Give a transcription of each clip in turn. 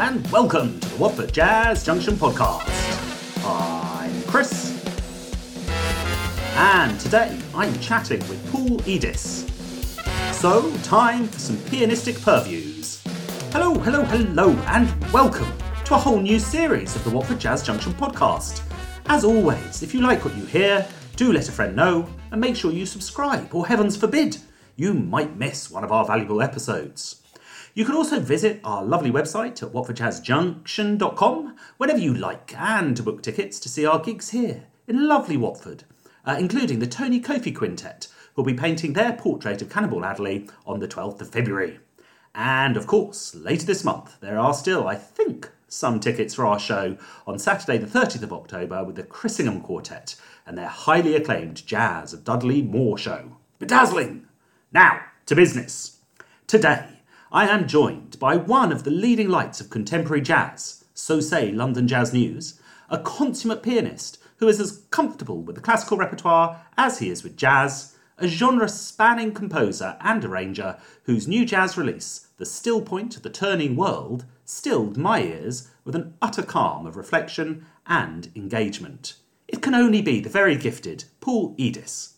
And welcome to the Watford Jazz Junction podcast. I'm Chris, and today I'm chatting with Paul Edis. So, time for some pianistic purviews. Hello, hello, hello, and welcome to a whole new series of the Watford Jazz Junction podcast. As always, if you like what you hear, do let a friend know and make sure you subscribe, or heavens forbid, you might miss one of our valuable episodes. You can also visit our lovely website at watfordjazzjunction.com whenever you like and to book tickets to see our gigs here in lovely Watford, uh, including the Tony Kofi Quintet, who'll be painting their portrait of Cannonball Adderley on the 12th of February. And of course, later this month, there are still, I think, some tickets for our show on Saturday, the 30th of October, with the Chris Ingham Quartet and their highly acclaimed Jazz of Dudley Moore show. Bedazzling! Now, to business. Today, I am joined by one of the leading lights of contemporary jazz, so say London Jazz News, a consummate pianist who is as comfortable with the classical repertoire as he is with jazz, a genre spanning composer and arranger whose new jazz release, The Still Point of the Turning World, stilled my ears with an utter calm of reflection and engagement. It can only be the very gifted Paul Edis.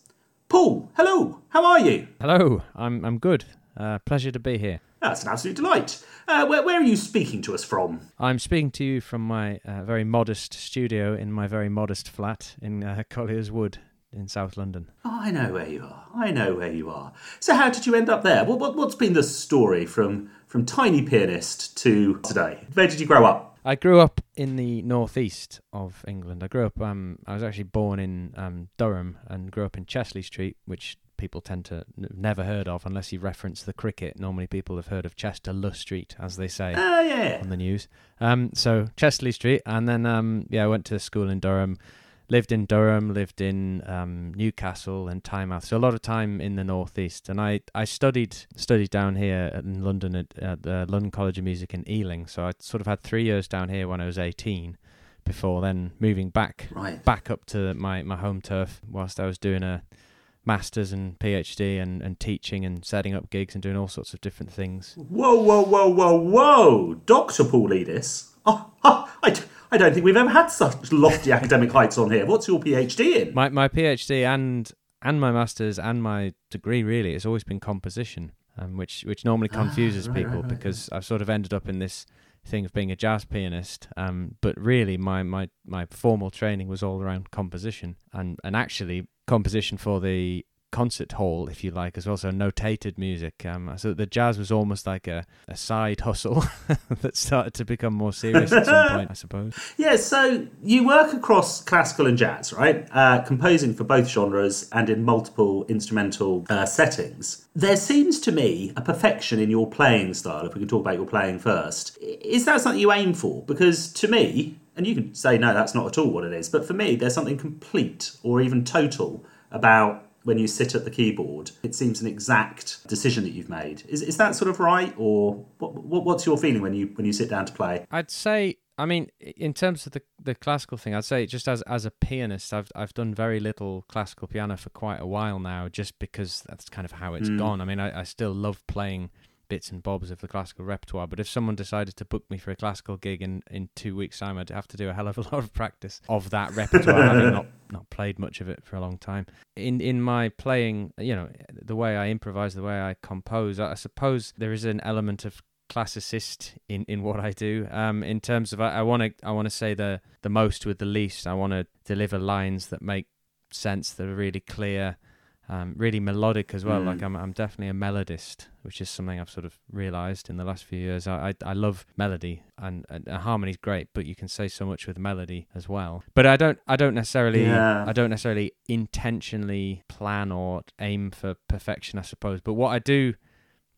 Paul, hello, how are you? Hello, I'm I'm good. Uh, pleasure to be here. That's an absolute delight. Uh, where, where are you speaking to us from? I'm speaking to you from my uh, very modest studio in my very modest flat in uh, Collier's Wood in South London. Oh, I know where you are. I know where you are. So, how did you end up there? What, what, what's been the story from, from tiny pianist to today? Where did you grow up? I grew up in the northeast of England. I grew up. Um, I was actually born in um, Durham and grew up in Chesley Street, which people tend to n- never heard of unless you reference the cricket. Normally, people have heard of Chester-le-Street, as they say Ah, yeah. on the news. Um, so Chesley Street, and then um, yeah, I went to school in Durham. Lived in Durham, lived in um, Newcastle and Tynemouth, so a lot of time in the northeast. And I, I studied studied down here in London at, at the London College of Music in Ealing. So I sort of had three years down here when I was eighteen, before then moving back Right. back up to my, my home turf whilst I was doing a masters and PhD and, and teaching and setting up gigs and doing all sorts of different things. Whoa, whoa, whoa, whoa, whoa. Dr. Paul Edis. Oh, oh, I, I don't think we've ever had such lofty academic heights on here. What's your PhD in? My my PhD and and my masters and my degree really has always been composition, um, which which normally confuses Ah, right, people right, right. because I've sort of ended up in this thing of being a jazz pianist. Um, but really, my, my my formal training was all around composition and and actually composition for the concert hall, if you like, as well. So notated music. Um, so the jazz was almost like a, a side hustle that started to become more serious at some point, I suppose. Yeah, so you work across classical and jazz, right? Uh, composing for both genres and in multiple instrumental uh, settings. There seems to me a perfection in your playing style, if we can talk about your playing first. Is that something you aim for? Because to me, and you can say, no, that's not at all what it is, but for me, there's something complete or even total about when you sit at the keyboard. It seems an exact decision that you've made. Is, is that sort of right? Or what, what, what's your feeling when you, when you sit down to play? I'd say, I mean, in terms of the the classical thing, I'd say just as as a pianist, I've I've done very little classical piano for quite a while now, just because that's kind of how it's Mm. gone. I mean, I, I still love playing bits and bobs of the classical repertoire, but if someone decided to book me for a classical gig in in two weeks' time, I'd have to do a hell of a lot of practice of that repertoire, having not not played much of it for a long time. In in my playing, you know, the way I improvise, the way I compose, I, I suppose there is an element of classicist in, in what I do. Um, in terms of I want to I want to say the the most with the least. I want to deliver lines that make sense, that are really clear, um, really melodic as well. Mm. Like I'm I'm definitely a melodist, which is something I've sort of realized in the last few years. I I, I love melody and, and, and harmony's great, but you can say so much with melody as well. But I don't I don't necessarily Yeah. I don't necessarily intentionally plan or aim for perfection, I suppose. But what I do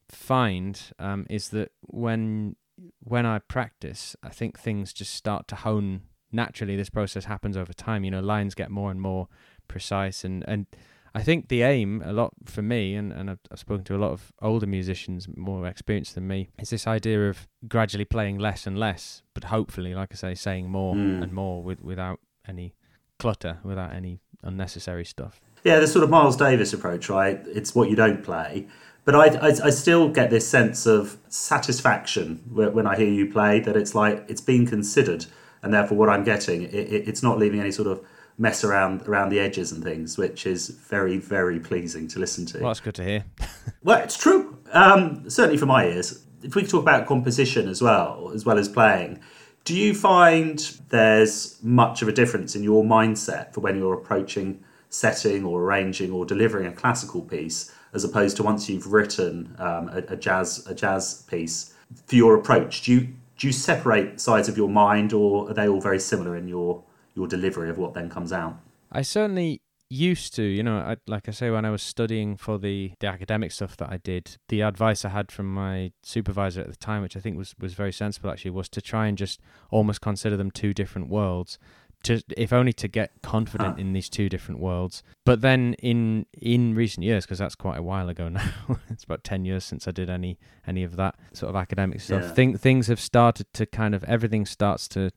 find um, is that when when I practice, I think things just start to hone naturally. This process happens over time. You know, lines get more and more precise, and and I think the aim a lot for me, and and I've, I've spoken to a lot of older musicians more experienced than me, is this idea of gradually playing less and less, but hopefully, like I say, saying more Mm. and more with, without any clutter, without any unnecessary stuff. Yeah, the sort of Miles Davis approach, right? It's what you don't play. But I, I, I still get this sense of satisfaction when I hear you play that it's like it's being considered, and therefore what I'm getting, it, it, it's not leaving any sort of mess around around the edges and things, which is very very pleasing to listen to. Well, that's good to hear. well, it's true. Um, certainly for my ears. If we talk about composition as well, as well as playing, do you find there's much of a difference in your mindset for when you're approaching setting or arranging or delivering a classical piece, as opposed to once you've written um, a, a jazz a jazz piece for your approach? Do you do you separate sides of your mind, or are they all very similar in your your delivery of what then comes out? I certainly used to, you know, I, like I say, when I was studying for the, the academic stuff that I did, the advice I had from my supervisor at the time, which I think was, was very sensible actually, was to try and just almost consider them two different worlds. To, if only to get confident huh. in these two different worlds. But then in in recent years, because that's quite a while ago now, it's about ten years since I did any any of that sort of academic stuff. Yeah. Think things have started to kind of everything starts to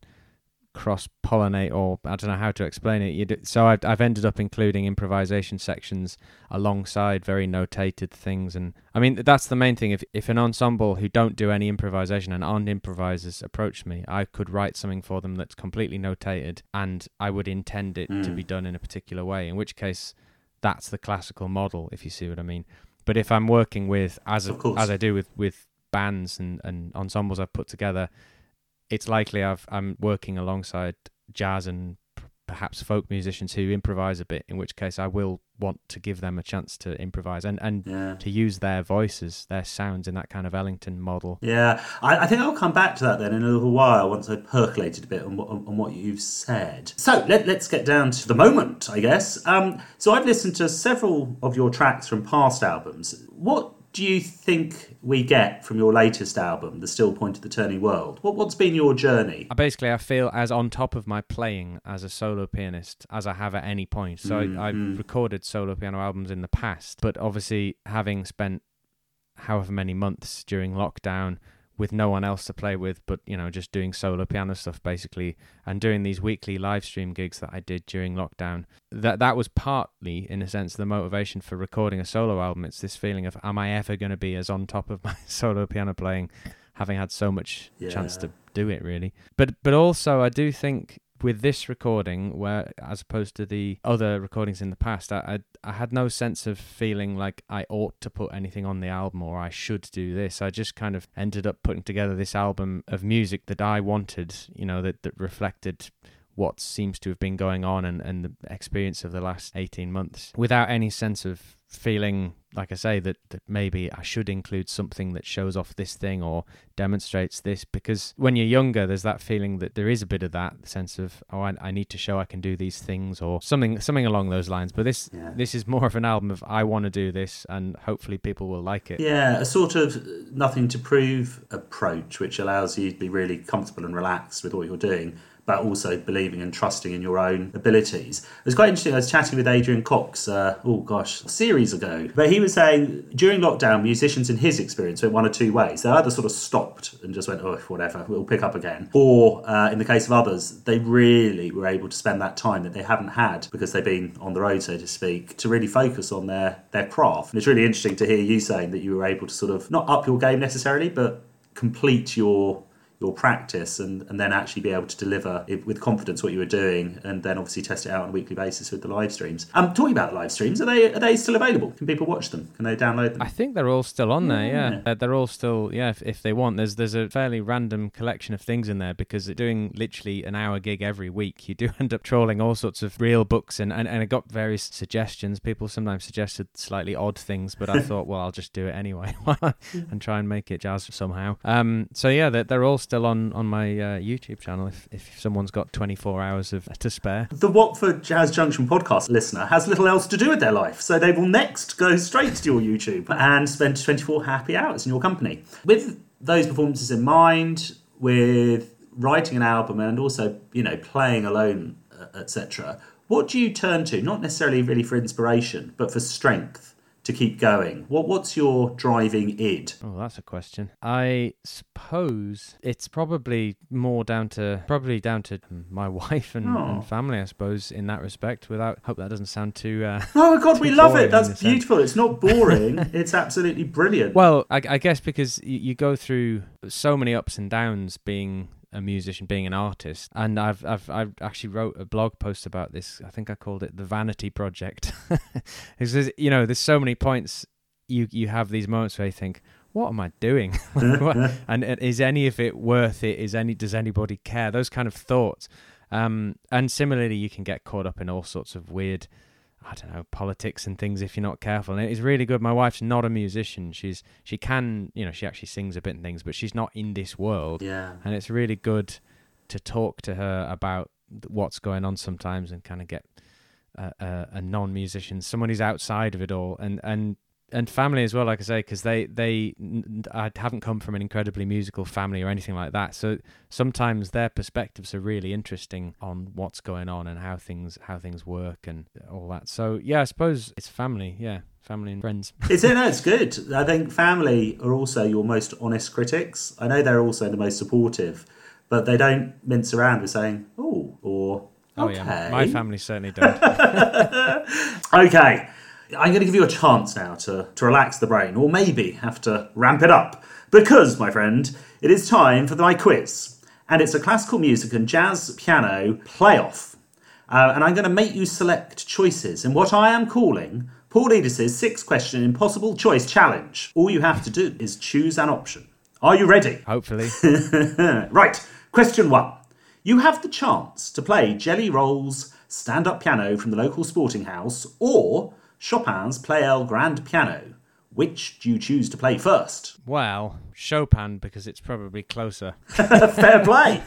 cross pollinate or I don't know how to explain it. Do, so I've, I've ended up including improvisation sections alongside very notated things. And I mean, that's the main thing. If, if an ensemble who don't do any improvisation and aren't improvisers approach me, I could write something for them that's completely notated and I would intend it mm. to be mm. done in a particular way, in which case that's the classical model, if you see what I mean. But if I'm working with, as, a, as I do with, with bands and, and ensembles I've put together, it's likely I've, I'm working alongside jazz and perhaps folk musicians who improvise a bit, in which case I will want to give them a chance to improvise and, and yeah. to use their voices, their sounds in that kind of Ellington model. Yeah, I, I, think I'll come back to that then in a little while once I've percolated a bit on what, on, what you've said. So let, us get down to the moment, I guess. Um, so I've listened to several of your tracks from past albums. What do you think we get from your latest album, The Still Point of the Turning World? What, what's been your journey? Basically, I feel as on top of my playing as a solo pianist as I have at any point. So mm-hmm. I, I've mm. recorded solo piano albums in the past, but obviously, having spent however many months during lockdown with no one else to play with, but you know, just doing solo piano stuff basically, and doing these weekly live stream gigs that I did during lockdown. That that was partly, in a sense, the motivation for recording a solo album. It's this feeling of, am I ever going to be as on top of my solo piano playing, having had so much yeah. chance to do it, really. But but also, I do think with this recording, where as opposed to the other recordings in the past, I, I, I had no sense of feeling like I ought to put anything on the album or I should do this. I just kind of ended up putting together this album of music that I wanted, you know, that that reflected what seems to have been going on and, and the experience of the last 18 months without any sense of feeling like I say that that maybe I should include something that shows off this thing or demonstrates this because when you're younger there's that feeling that there is a bit of that sense of oh I, I need to show I can do these things or something something along those lines but this yeah. this is more of an album of I want to do this and hopefully people will like it yeah a sort of nothing to prove approach which allows you to be really comfortable and relaxed with what you're doing but also believing and trusting in your own abilities. It was quite interesting. I was chatting with Adrian Cox, uh, oh gosh, a ago, but he was saying during lockdown, musicians in his experience went one of two ways. They either sort of stopped and just went, oh, whatever, we'll pick up again, or uh, in the case of others, they really were able to spend that time that they haven't had because they've been on the road, so to speak, to really focus on their their craft. And it's really interesting to hear you saying that you were able to sort of not up your game necessarily, but complete your your practice and, and then actually be able to deliver it with confidence what you were doing and then obviously test it out on a weekly basis with the live streams. Um, talking about the live streams, are they are they still available? Can people watch them? Can they download them? I think they're all still on there. Yeah, yeah. they're all still yeah. If, if they want, there's there's a fairly random collection of things in there because doing literally an hour gig every week, you do end up trawling all sorts of real books and and, and I got various suggestions. People sometimes suggested slightly odd things, but I thought, well, I'll just do it anyway and try and make it jazz somehow. Um, so yeah, they're, they're all still on on my uh, YouTube channel if, if someone's got 24 hours of to spare. The Watford Jazz Junction podcast listener has little else to do with their life, so they will next go straight to your YouTube and spend 24 happy hours in your company. With those performances in mind, with writing an album and also, you know, playing alone, uh, etc. What do you turn to? Not necessarily really for inspiration, but for strength to keep going? What What's your driving id? Oh, that's a question. I suppose it's probably more down to probably down to my wife and, Oh. and family, I suppose, in that respect. Without hope that doesn't sound too. Uh, Oh my god, we love it. That's a sense. beautiful. It's not boring. it's absolutely brilliant. well, I, I guess because you, you go through so many ups and downs being a musician, being an artist, and I've I've I've actually wrote a blog post about this. I think I called it the Vanity Project. because you know, there's so many points you you have these moments where you think, what am I doing? And, and is any of it worth it? Is any does anybody care? Those kind of thoughts. Um, and similarly, you can get caught up in all sorts of weird, I don't know, politics and things if you're not careful. And it is really good. My wife's not a musician. She's she can, you know, she actually sings a bit and things, but she's not in this world. yeah. And it's really good to talk to her about what's going on sometimes and kind of get a, a, a non-musician, someone who's outside of it all, and and and family as well. Like I say, because they they n- n- I haven't come from an incredibly musical family or anything like that, so sometimes their perspectives are really interesting on what's going on and how things how things work and all that. So yeah, I suppose it's family. Yeah, family and friends. It's no, it's good. I think family are also your most honest critics. I know they're also the most supportive, but they don't mince around with saying, "Oh," or Oh yeah, my family certainly don't. Okay, I'm going to give you a chance now to, to relax the brain, or maybe have to ramp it up. Because, my friend, it is time for my quiz. And it's a classical music and jazz piano playoff. Uh, and I'm going to make you select choices in what I am calling Paul Edis's six question impossible choice challenge. All you have to do is choose an option. Are you ready? Hopefully, Right, question one. You have the chance to play Jelly Roll's stand up piano from the local sporting house or Chopin's Pleyel Grand piano. Which do you choose to play first? well, Chopin because it's probably closer. Fair play.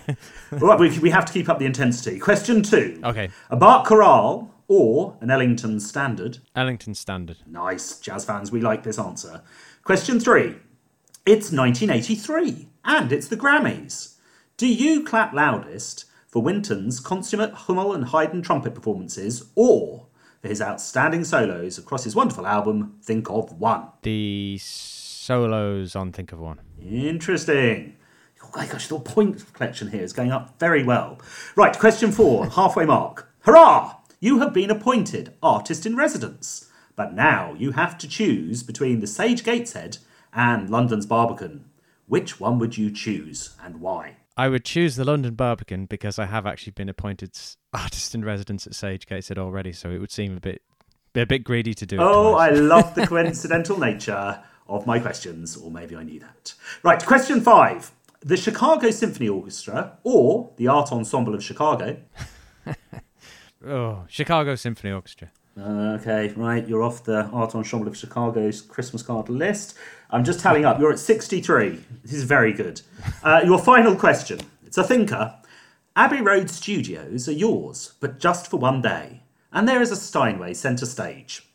right, we, we have to keep up the intensity. Question two. Okay, A Bach chorale or an Ellington standard? Ellington Standard. Nice, jazz fans, we like this answer. Question three. It's 1983 and it's the Grammys. Do you clap loudest for Wynton's consummate Hummel and Haydn trumpet performances or for his outstanding solos across his wonderful album Think of One? The solos on Think of One. Interesting. Oh my gosh, the point collection here is going up very well. Right, question four, halfway mark. Hurrah! You have been appointed artist in residence, but now you have to choose between the Sage Gateshead and London's Barbican. Which one would you choose and why? I would choose the London Barbican because I have actually been appointed artist in residence at Sage Gateshead already, so it would seem a bit a bit greedy to do it. Oh, I love the coincidental nature of my questions, or maybe I knew that. Right, question five. The Chicago Symphony Orchestra or the Art Ensemble of Chicago oh, Chicago Symphony Orchestra. Okay, right, you're off the Art Ensemble of Chicago's Christmas card list. I'm just tallying up. You're at 63. This is very good. Uh, your final question. It's a thinker. Abbey Road Studios are yours, but just for one day. And there is a Steinway centre stage.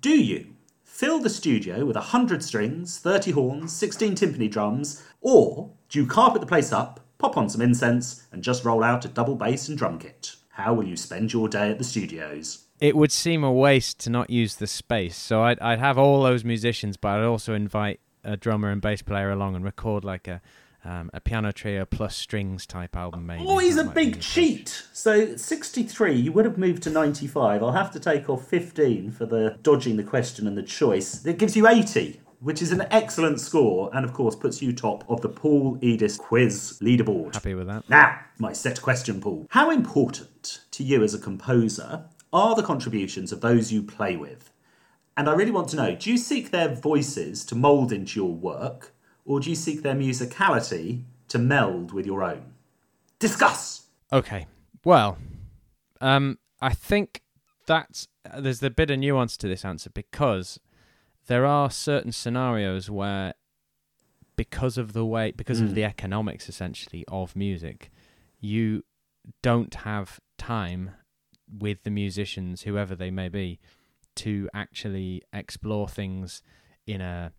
Do you fill the studio with 100 strings, 30 horns, 16 timpani drums, or do you carpet the place up, pop on some incense, and just roll out a double bass and drum kit? How will you spend your day at the studios? It would seem a waste to not use the space, so I'd I'd have all those musicians, but I'd also invite a drummer and bass player along and record like a um, a piano trio plus strings type album. Maybe. Oh, he's That a big cheat. So 63, you would have moved to 95. I'll have to take off 15 for the dodging the question and the choice. It gives you 80, which is an excellent score, and of course puts you top of the Paul Edis quiz leaderboard. Happy with that. Now, my set question, Paul. How important to you as a composer are the contributions of those you play with? And I really want to know do you seek their voices to mould into your work, or do you seek their musicality to meld with your own? Discuss! Okay. Well, um, I think that's there's a bit of nuance to this answer because there are certain scenarios where, because of the way, because of the economics essentially of music, you don't have time with the musicians, whoever they may be, to actually explore things in a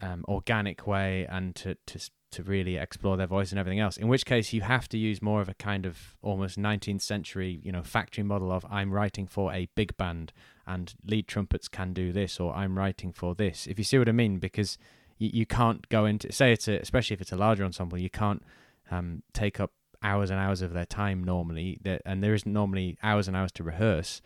um, organic way and to, to to really explore their voice and everything else. In which case, you have to use more of a kind of almost 19th century, you know, factory model of I'm writing for a big band and lead trumpets can do this, or I'm writing for this. If you see what I mean, because you, you can't go into say it's a, especially if it's a larger ensemble, you can't um, take up hours and hours of their time normally, and there isn't normally hours and hours to rehearse.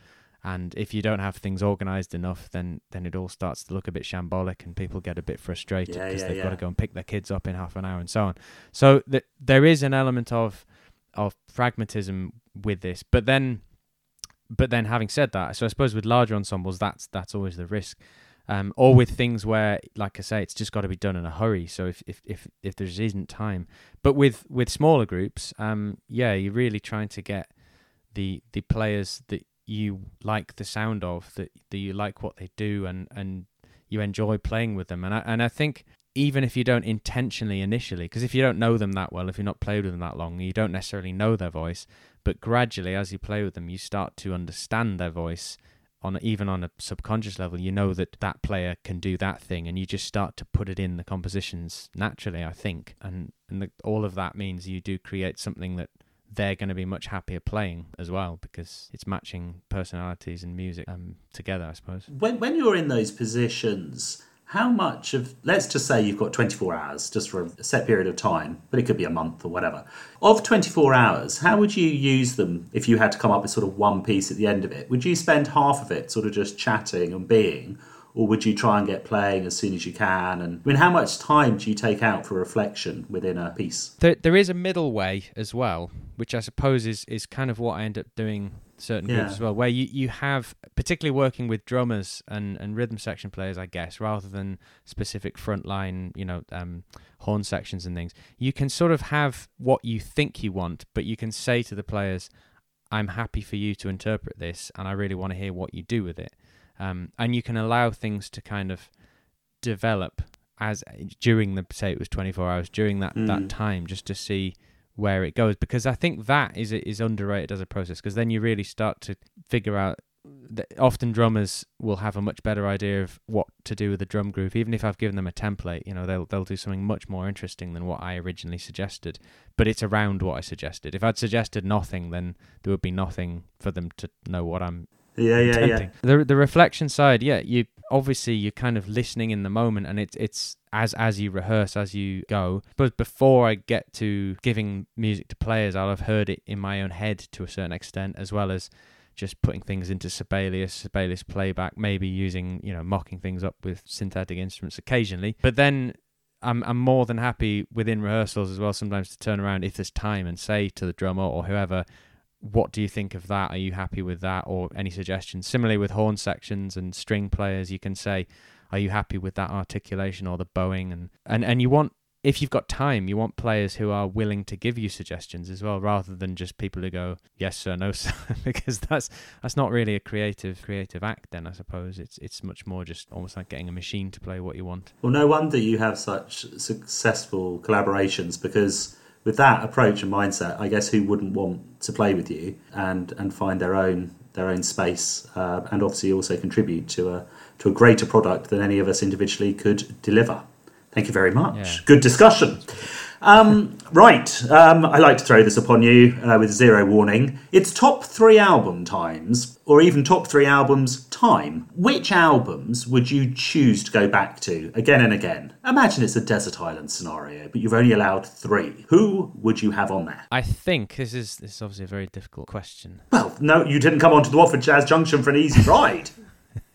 And if you don't have things organized enough, then then it all starts to look a bit shambolic, and people get a bit frustrated because yeah, yeah, they've yeah. got to go and pick their kids up in half an hour and so on. So th- there is an element of of pragmatism with this, but then but then having said that, so I suppose with larger ensembles, that's that's always the risk. Um, or with things where, like I say, it's just got to be done in a hurry. So if if if, if there isn't time, but with with smaller groups, um, yeah, you're really trying to get the the players that you like the sound of, that, that you like what they do, and and you enjoy playing with them. And I and I think even if you don't intentionally initially, because if you don't know them that well, if you're not played with them that long, you don't necessarily know their voice. But gradually, as you play with them, you start to understand their voice on even on a subconscious level. You know that that player can do that thing, and you just start to put it in the compositions naturally. I think, and and the, all of that means you do create something that they're going to be much happier playing as well because it's matching personalities and music um, together, I suppose. When when you're in those positions, how much of let's just say you've got 24 hours just for a set period of time, but it could be a month or whatever. Of 24 hours, how would you use them if you had to come up with sort of one piece at the end of it? Would you spend half of it sort of just chatting and being? or would you try and get playing as soon as you can? And I mean, how much time do you take out for reflection within a piece? There, there is a middle way as well, which I suppose is, is kind of what I end up doing certain Yeah. groups as well, where you, you have, particularly working with drummers and, and rhythm section players, I guess, rather than specific frontline, you know, um, horn sections and things, you can sort of have what you think you want, but you can say to the players, I'm happy for you to interpret this, and I really want to hear what you do with it. Um, and you can allow things to kind of develop as during the say it was 24 hours during that Mm. that time just to see where it goes because I think that is is underrated as a process because then you really start to figure out that often drummers will have a much better idea of what to do with the drum groove. Even if I've given them a template you know they'll they'll do something much more interesting than what I originally suggested but it's around what I suggested. If I'd suggested nothing then there would be nothing for them to know what I'm Yeah, yeah, yeah. The the reflection side, yeah, you obviously you're kind of listening in the moment, and it's it's as as you rehearse as you go. But before I get to giving music to players, I'll have heard it in my own head to a certain extent, as well as just putting things into Sibelius, Sibelius playback, maybe using you know mocking things up with synthetic instruments occasionally. But then I'm I'm more than happy within rehearsals as well sometimes to turn around if there's time and say to the drummer or whoever what do you think of that? Are you happy with that? Or any suggestions? Similarly with horn sections and string players, you can say, are you happy with that articulation or the bowing? And, and, and you want, if you've got time, you want players who are willing to give you suggestions as well, rather than just people who go, yes sir, no sir, because that's, that's not really a creative, creative act then, I suppose. It's, it's much more just almost like getting a machine to play what you want. Well, no wonder you have such successful collaborations because with that approach and mindset, I guess who wouldn't want to play with you and and find their own their own space uh, and obviously also contribute to a to a greater product than any of us individually could deliver. Thank you very much. Yeah. Good discussion. Um, right, um, I like to throw this upon you uh, with zero warning. It's top three album times, or even top three albums time. Which albums would you choose to go back to again and again? Imagine it's a desert island scenario, but you've only allowed three. Who would you have on there? I think this is, this is obviously a very difficult question. Well, no, you didn't come onto the Watford Jazz Junction for an easy ride.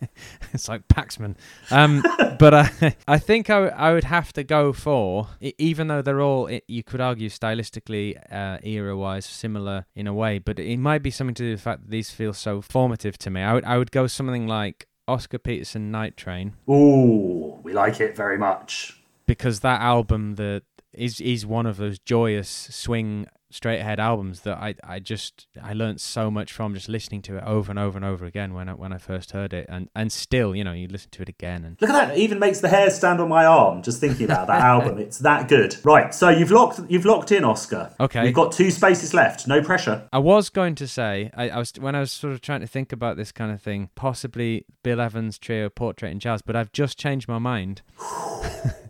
it's like Paxman. Um, but I, I think I, w- I would have to go for, even though they're all, you could argue stylistically, uh, era wise, similar in a way, but it might be something to do with the fact that these feel so formative to me. I would, I would go something like Oscar Peterson Night Train Ooh, we like it very much. because that album the is is one of those joyous swing straight ahead albums that I, I just I learned so much from just listening to it over and over and over again when I, when I first heard it and and still you know you listen to it again and Look at that! It even makes the hair stand on my arm just thinking about that album. It's that good. Right, so you've locked you've locked in Oscar. Okay. You've got two spaces left. No pressure. I was going to say, I, I was when I was sort of trying to think about this kind of thing, possibly Bill Evans trio, Portrait in Jazz, but I've just changed my mind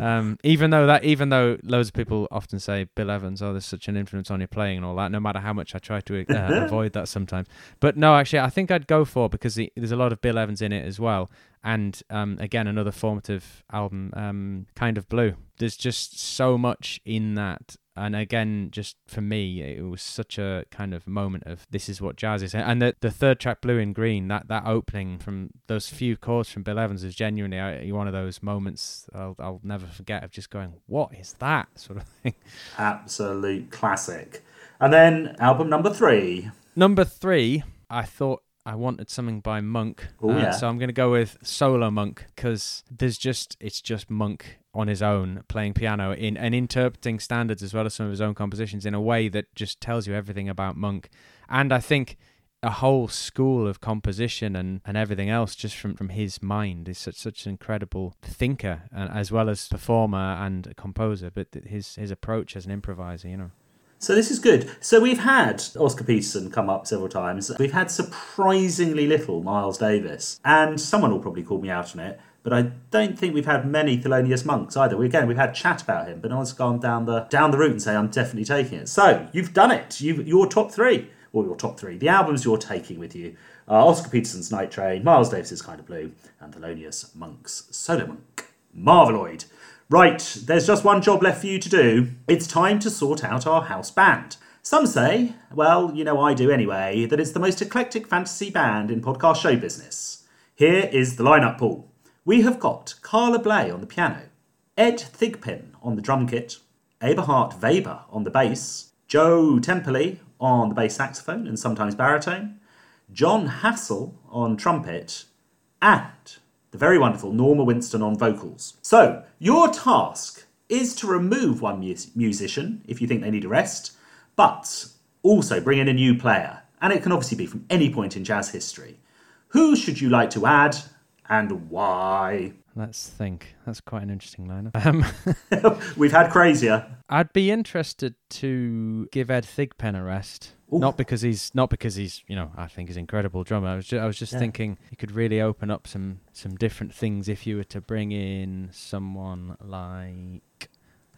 um, even though that, even though loads of people often say Bill Evans, oh, there's such an influence on your playing and all that. No matter how much I try to uh, avoid that sometimes, but no, actually, I think I'd go for because the, there's a lot of Bill Evans in it as well. And um, again, another formative album, um, kind of blue. There's just so much in that and again just for me it was such a kind of moment of this is what jazz is. And the, the third track blue and green that that opening from those few chords from bill evans is genuinely uh, one of those moments I'll, I'll never forget of just going what is that? sort of thing. Absolute classic. And then album number three. Number three i thought I wanted something by Monk. Oh, uh, yeah. So I'm going to go with Solo Monk because there's just, it's just Monk on his own playing piano in and interpreting standards as well as some of his own compositions in a way that just tells you everything about Monk. And I think a whole school of composition and, and everything else just from, from his mind. is such such an incredible thinker and as well as performer and composer, but his his approach as an improviser, you know. So this is good. So we've had Oscar Peterson come up several times. We've had surprisingly little Miles Davis, and someone will probably call me out on it. But I don't think we've had many Thelonious Monks either. We, again, we've had chat about him, but no one's gone down the down the route and say I'm definitely taking it. So you've done it. You your top three, or your top three. The albums you're taking with you are Oscar Peterson's Night Train, Miles Davis's Kind of Blue, and Thelonious Monk's Solo Monk. Marveloid. Right, there's just one job left for you to do. It's time to sort out our house band. Some say, well, you know I do anyway, that it's the most eclectic fantasy band in podcast show business. Here is the lineup, Paul. We have got Carla Bley on the piano, Ed Thigpen on the drum kit, Eberhard Weber on the bass, Joe Temperley on the bass saxophone and sometimes baritone, Jon Hassell on trumpet, and the very wonderful Norma Winstone on vocals. So, your task is to remove one musician if you think they need a rest, but also bring in a new player. And it can obviously be from any point in jazz history. Who should you like to add and why? Let's think. That's quite an interesting lineup. Um, We've had crazier. I'd be interested to give Ed Thigpen a rest. Ooh. Not because he's not because he's you know I think he's an incredible drummer. I was just, I was just yeah. thinking he could really open up some some different things if you were to bring in someone like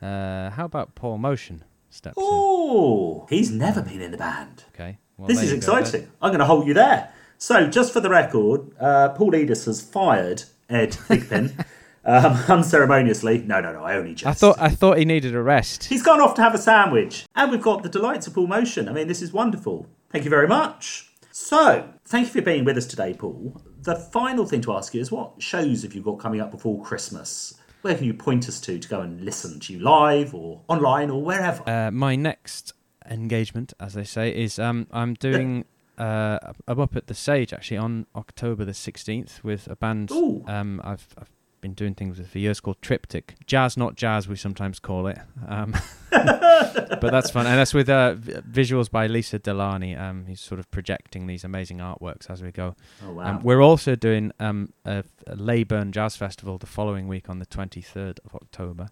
uh, how about Paul Motian steps Oh, he's never been in the band. Okay, well, this is exciting. I'm going to hold you there. So, just for the record, uh, Paul Edis has fired Ed Thigpen. um, unceremoniously. No, no, no. I only just. I thought I thought he needed a rest. He's gone off to have a sandwich, and we've got the delights of Paul Motian. I mean, this is wonderful. Thank you very much. So, thank you for being with us today, Paul. The final thing to ask you is what shows have you got coming up before Christmas? Where can you point us to to go and listen to you live or online or wherever? Uh, my next engagement, as they say, is um, I'm doing uh, I'm up at the Sage actually on October the 16th with a band um, I've, I've been doing things with for years called Triptych. Jazz, not jazz, we sometimes call it. Um, but that's fun. And that's with uh, visuals by Lisa Delany. Um, he's sort of projecting these amazing artworks as we go. Oh, wow. Um, we're also doing um, a, a Leyburn Jazz Festival the following week on the 23rd of October.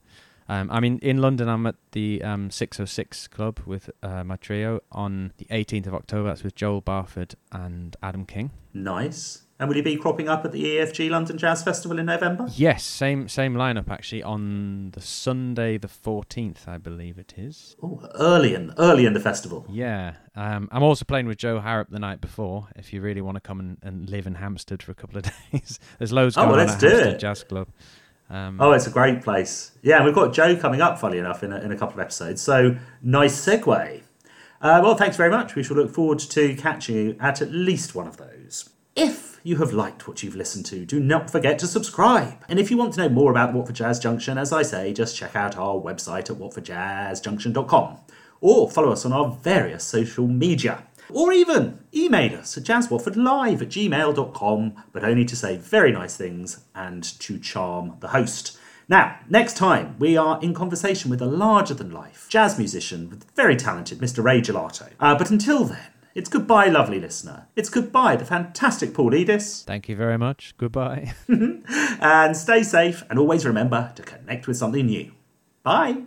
Um, I mean, in London, I'm at the um, 606 Club with uh, my trio on the 18th of October. That's with Joel Barford and Adam King. Nice. And will you be cropping up at the EFG London Jazz Festival in November? Yes, same same lineup actually on the Sunday the 14th, I believe it is. Oh, early in early in the festival. Yeah, um, I'm also playing with Joe Harrop the night before. If you really want to come and, and live in Hampstead for a couple of days, there's loads oh, going well, on at Hampstead it. Jazz Club. Um, oh, it's a great place. Yeah, and we've got Joe coming up, funny enough, in a, in a couple of episodes. So nice segue. Uh, well, thanks very much. We shall look forward to catching you at at least one of those. If you have liked what you've listened to, do not forget to subscribe. And if you want to know more about Watford Jazz Junction, as I say, just check out our website at watfordjazzjunction.com or follow us on our various social media. Or even email us at jazzwatfordlive at gmail.com, but only to say very nice things and to charm the host. Now, next time, we are in conversation with a larger than life jazz musician, with very talented Mr. Ray Gelato. Uh, but until then, it's goodbye, lovely listener. It's goodbye, the fantastic Paul Edis. Thank you very much. Goodbye. and stay safe, and always remember to connect with something new. Bye.